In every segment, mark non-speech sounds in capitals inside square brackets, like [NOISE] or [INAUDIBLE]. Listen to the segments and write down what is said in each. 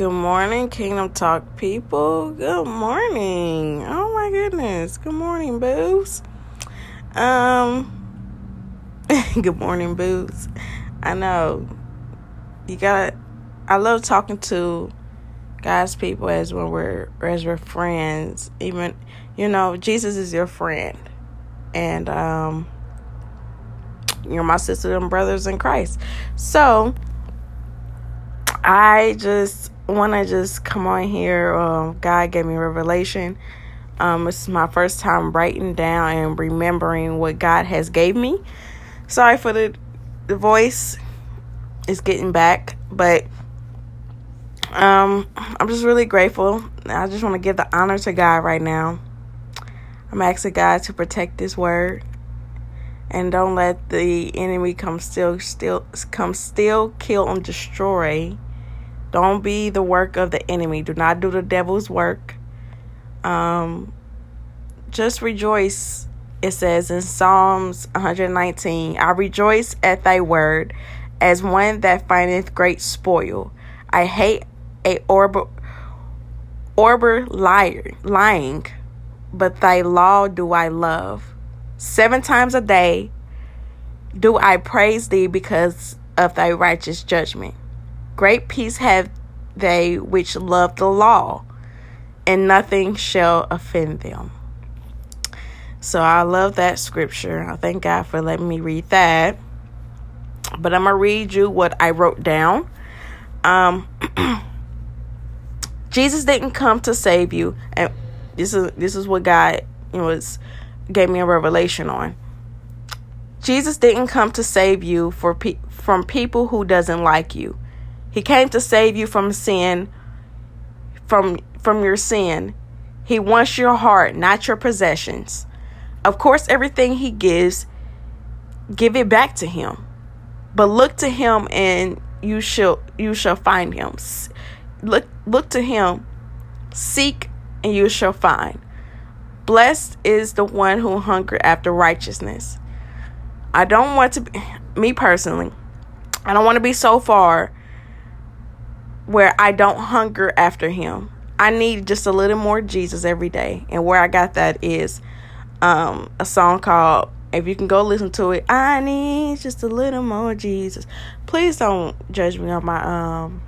Good morning, Kingdom Talk people. Good morning. Oh my goodness. Good morning, boos. Um [LAUGHS] good morning, boos. I know you got I love talking to God's people as when we're as we're friends. Even you know, Jesus is your friend. And um you're my sisters and brothers in Christ. So I just want to just come on here. Um, God gave me revelation. Um, it's my first time writing down and remembering what God has gave me. Sorry for the the voice. It's getting back, but um, I'm just really grateful. I just want to give the honor to God right now. I'm asking God to protect this word and don't let the enemy come still still come still kill and destroy don't be the work of the enemy. Do not do the devil's work. Um, just rejoice. It says in Psalms 119, I rejoice at thy word as one that findeth great spoil. I hate a orber, orber liar, lying, but thy law do I love. Seven times a day do I praise thee because of thy righteous judgment. Great peace have they which love the law, and nothing shall offend them. So I love that scripture. I thank God for letting me read that. But I'm gonna read you what I wrote down. Um, [CLEARS THROAT] Jesus didn't come to save you, and this is this is what God was gave me a revelation on. Jesus didn't come to save you for pe- from people who doesn't like you. He came to save you from sin, from from your sin. He wants your heart, not your possessions. Of course, everything he gives, give it back to him. But look to him and you shall you shall find him. Look look to him, seek and you shall find. Blessed is the one who hunger after righteousness. I don't want to be, me personally, I don't want to be so far where I don't hunger after him. I need just a little more Jesus every day. And where I got that is um, a song called if you can go listen to it, I need just a little more Jesus. Please don't judge me on my um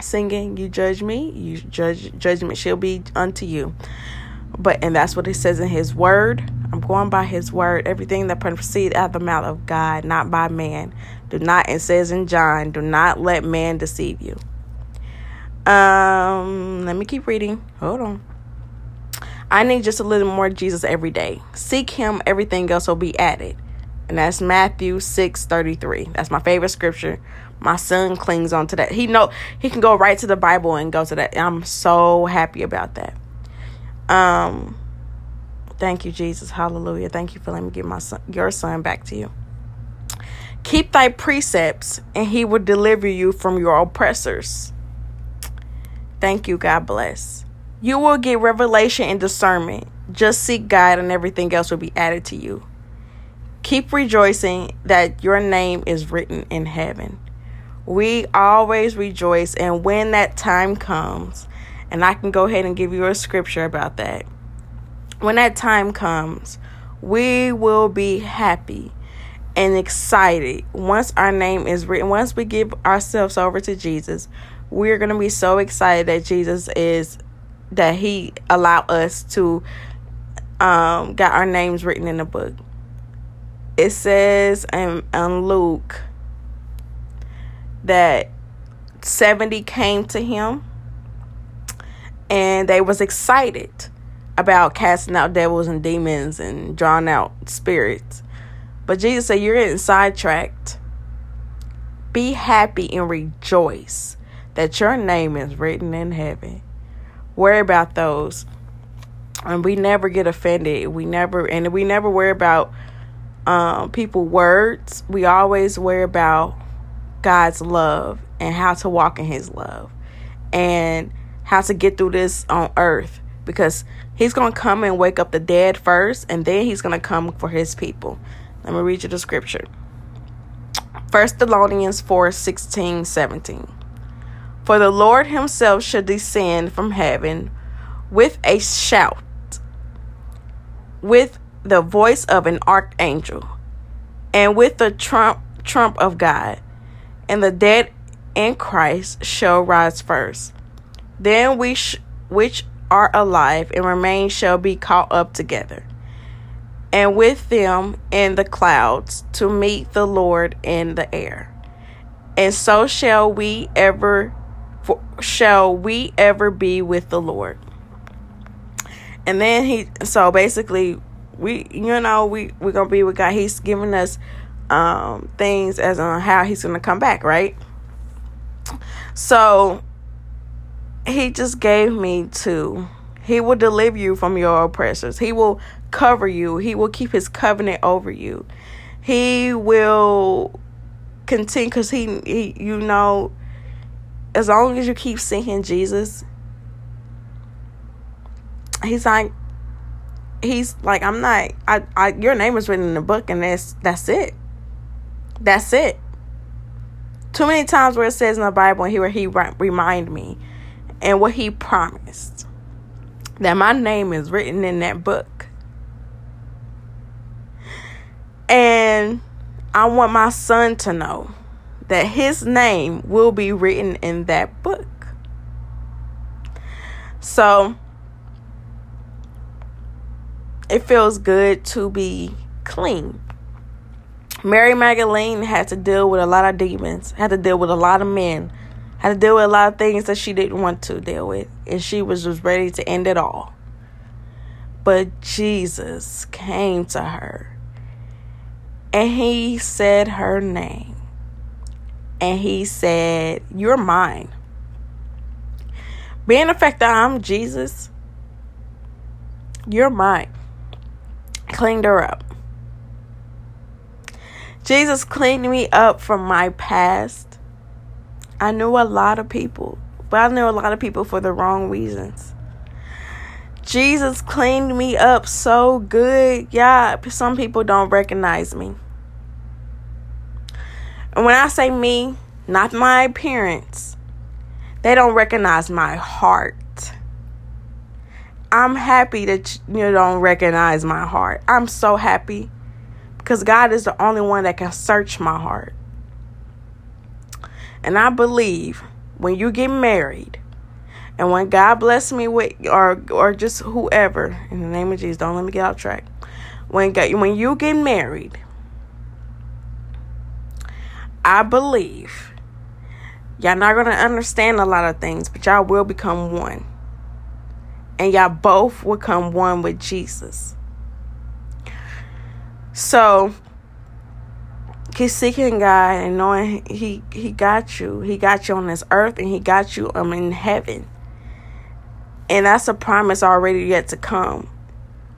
singing. You judge me, you judge judgment shall be unto you. But and that's what it says in his word. I'm going by his word. Everything that proceeds out of the mouth of God, not by man. Do not, it says in John, do not let man deceive you. Um, let me keep reading. Hold on. I need just a little more Jesus every day. Seek him, everything else will be added. And that's Matthew 6 33. That's my favorite scripture. My son clings on to that. He know he can go right to the Bible and go to that. I'm so happy about that. Um thank you, Jesus. Hallelujah. Thank you for letting me give my son your son back to you. Keep thy precepts, and he will deliver you from your oppressors. Thank you. God bless. You will get revelation and discernment. Just seek God, and everything else will be added to you. Keep rejoicing that your name is written in heaven. We always rejoice, and when that time comes, and I can go ahead and give you a scripture about that. When that time comes, we will be happy and excited once our name is written. Once we give ourselves over to Jesus, we're going to be so excited that Jesus is that he allowed us to um got our names written in the book. It says in, in Luke that 70 came to him and they was excited about casting out devils and demons and drawing out spirits. But Jesus said, You're getting sidetracked. Be happy and rejoice that your name is written in heaven. Worry about those. And we never get offended. We never and we never worry about um, people words. We always worry about God's love and how to walk in his love and how to get through this on earth because he's going to come and wake up the dead first and then he's going to come for his people. Let me read you the scripture. First Thessalonians 4 16, 17. For the Lord himself shall descend from heaven with a shout, with the voice of an archangel, and with the trump trump of God, and the dead in Christ shall rise first. Then we sh- which are alive and remain shall be caught up together, and with them in the clouds to meet the Lord in the air. And so shall we ever for, shall we ever be with the Lord. And then he so basically we you know we we're gonna be with God. He's giving us um things as on how he's gonna come back, right? So he just gave me to he will deliver you from your oppressors. He will cover you. He will keep his covenant over you. He will continue because he, he, you know, as long as you keep seeking Jesus, he's like, he's like, I'm not, I, I, your name is written in the book, and that's that's it. That's it. Too many times where it says in the Bible, and here he remind me and what he promised that my name is written in that book. And I want my son to know that his name will be written in that book. So it feels good to be clean. Mary Magdalene had to deal with a lot of demons, had to deal with a lot of men, had to deal with a lot of things that she didn't want to deal with, and she was just ready to end it all. But Jesus came to her and he said her name. And he said, You're mine. Being the fact that I'm Jesus, you're mine. Cleaned her up. Jesus cleaned me up from my past. I knew a lot of people, but I knew a lot of people for the wrong reasons. Jesus cleaned me up so good. Yeah, some people don't recognize me. And when I say me, not my appearance, they don't recognize my heart. I'm happy that you don't recognize my heart. I'm so happy because God is the only one that can search my heart. And I believe when you get married and when God bless me with or or just whoever in the name of Jesus, don't let me get off track. When God, when you get married, I believe y'all not gonna understand a lot of things, but y'all will become one. And y'all both will come one with Jesus. So keep seeking God and knowing He He got you. He got you on this earth and He got you um in heaven. And that's a promise already yet to come.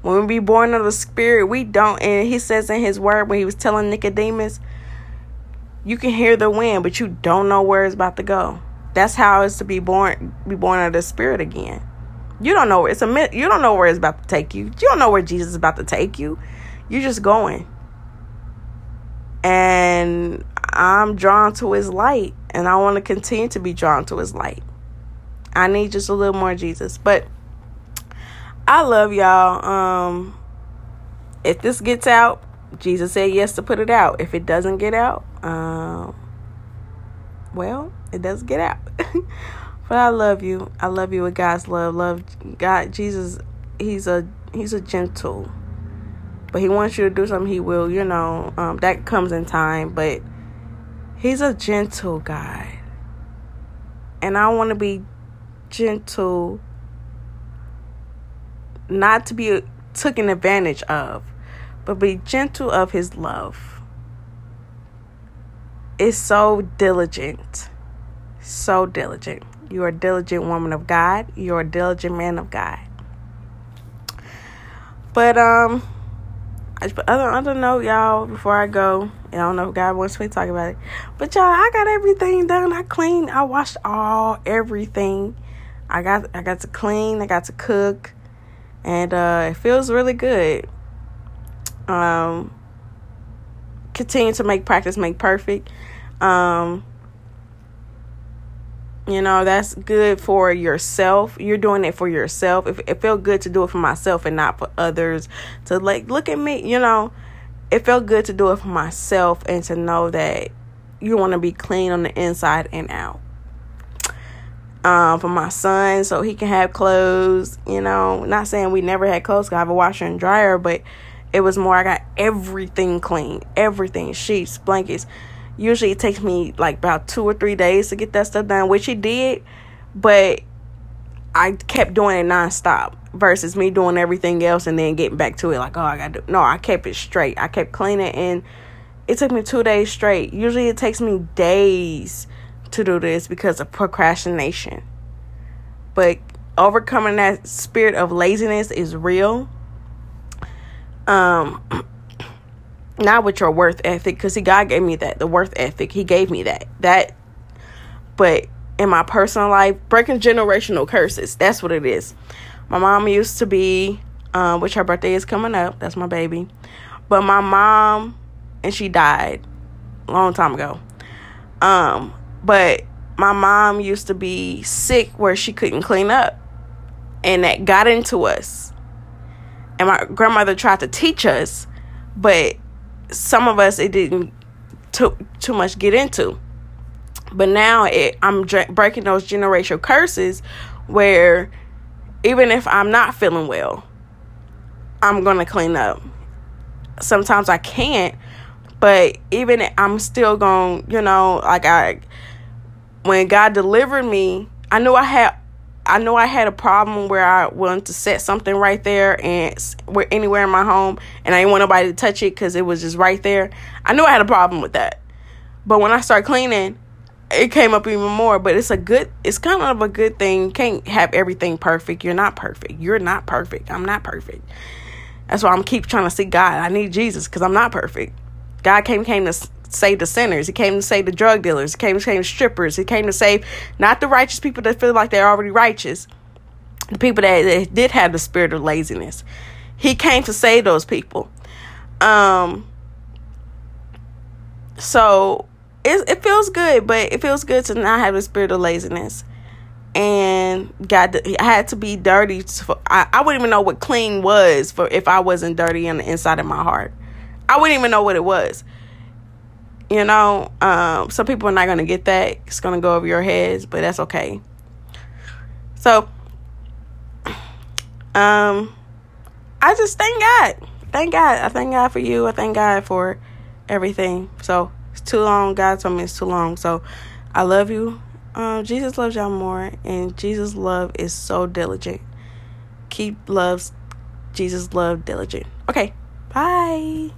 When we be born of the Spirit, we don't. And He says in His Word when He was telling Nicodemus, you can hear the wind, but you don't know where it's about to go. That's how it's to be born, be born of the Spirit again. You don't know it's a you don't know where it's about to take you. You don't know where Jesus is about to take you. You're just going. And I'm drawn to his light and I want to continue to be drawn to his light. I need just a little more Jesus. But I love y'all. Um if this gets out, Jesus said yes to put it out. If it doesn't get out, um well, it does get out. [LAUGHS] but I love you. I love you with God's love. Love God Jesus he's a he's a gentle but he wants you to do something he will you know um, that comes in time but he's a gentle guy and i want to be gentle not to be taken advantage of but be gentle of his love is so diligent so diligent you're a diligent woman of god you're a diligent man of god but um I other other note, y'all, before I go, I don't know if God wants me to talk about it. But y'all, I got everything done. I cleaned, I washed all everything. I got I got to clean, I got to cook, and uh it feels really good. Um continue to make practice make perfect. Um You know, that's good for yourself. You're doing it for yourself. If it felt good to do it for myself and not for others to like look at me, you know, it felt good to do it for myself and to know that you want to be clean on the inside and out. Um, for my son, so he can have clothes. You know, not saying we never had clothes. I have a washer and dryer, but it was more. I got everything clean, everything, sheets, blankets. Usually, it takes me like about two or three days to get that stuff done, which he did, but I kept doing it nonstop versus me doing everything else and then getting back to it like, oh, I got to. No, I kept it straight. I kept cleaning and it took me two days straight. Usually it takes me days to do this because of procrastination. But overcoming that spirit of laziness is real. Um not with your worth ethic because see God gave me that the worth ethic he gave me that that but in my personal life breaking generational curses that's what it is my mom used to be um, which her birthday is coming up that's my baby but my mom and she died a long time ago. Um, but my mom used to be sick where she couldn't clean up. And that got into us. And my grandmother tried to teach us, but some of us it didn't too too much get into. But now it, I'm breaking those generational curses where even if I'm not feeling well, I'm to clean up. Sometimes I can't, but even I'm still gonna you know, like I when God delivered me, I knew I had I know I had a problem where I wanted to set something right there and where anywhere in my home and I didn't want nobody to touch it cuz it was just right there. I knew I had a problem with that. But when I started cleaning, it came up even more, but it's a good it's kind of a good thing. You can't have everything perfect. You're not perfect. You're not perfect. I'm not perfect. That's why I'm keep trying to see God. I need Jesus cuz I'm not perfect. God came came to save the sinners. He came to save the drug dealers. He came to save strippers. He came to save not the righteous people that feel like they're already righteous, the people that, that did have the spirit of laziness. He came to save those people. Um. So it it feels good, but it feels good to not have the spirit of laziness. And God, I had to be dirty. I, I wouldn't even know what clean was for if I wasn't dirty on the inside of my heart. I wouldn't even know what it was. You know, um, some people are not going to get that. It's going to go over your heads, but that's okay. So, um, I just thank God. Thank God. I thank God for you. I thank God for everything. So, it's too long. God told me it's too long. So, I love you. Um, Jesus loves y'all more, and Jesus' love is so diligent. Keep loves Jesus' love diligent. Okay, bye.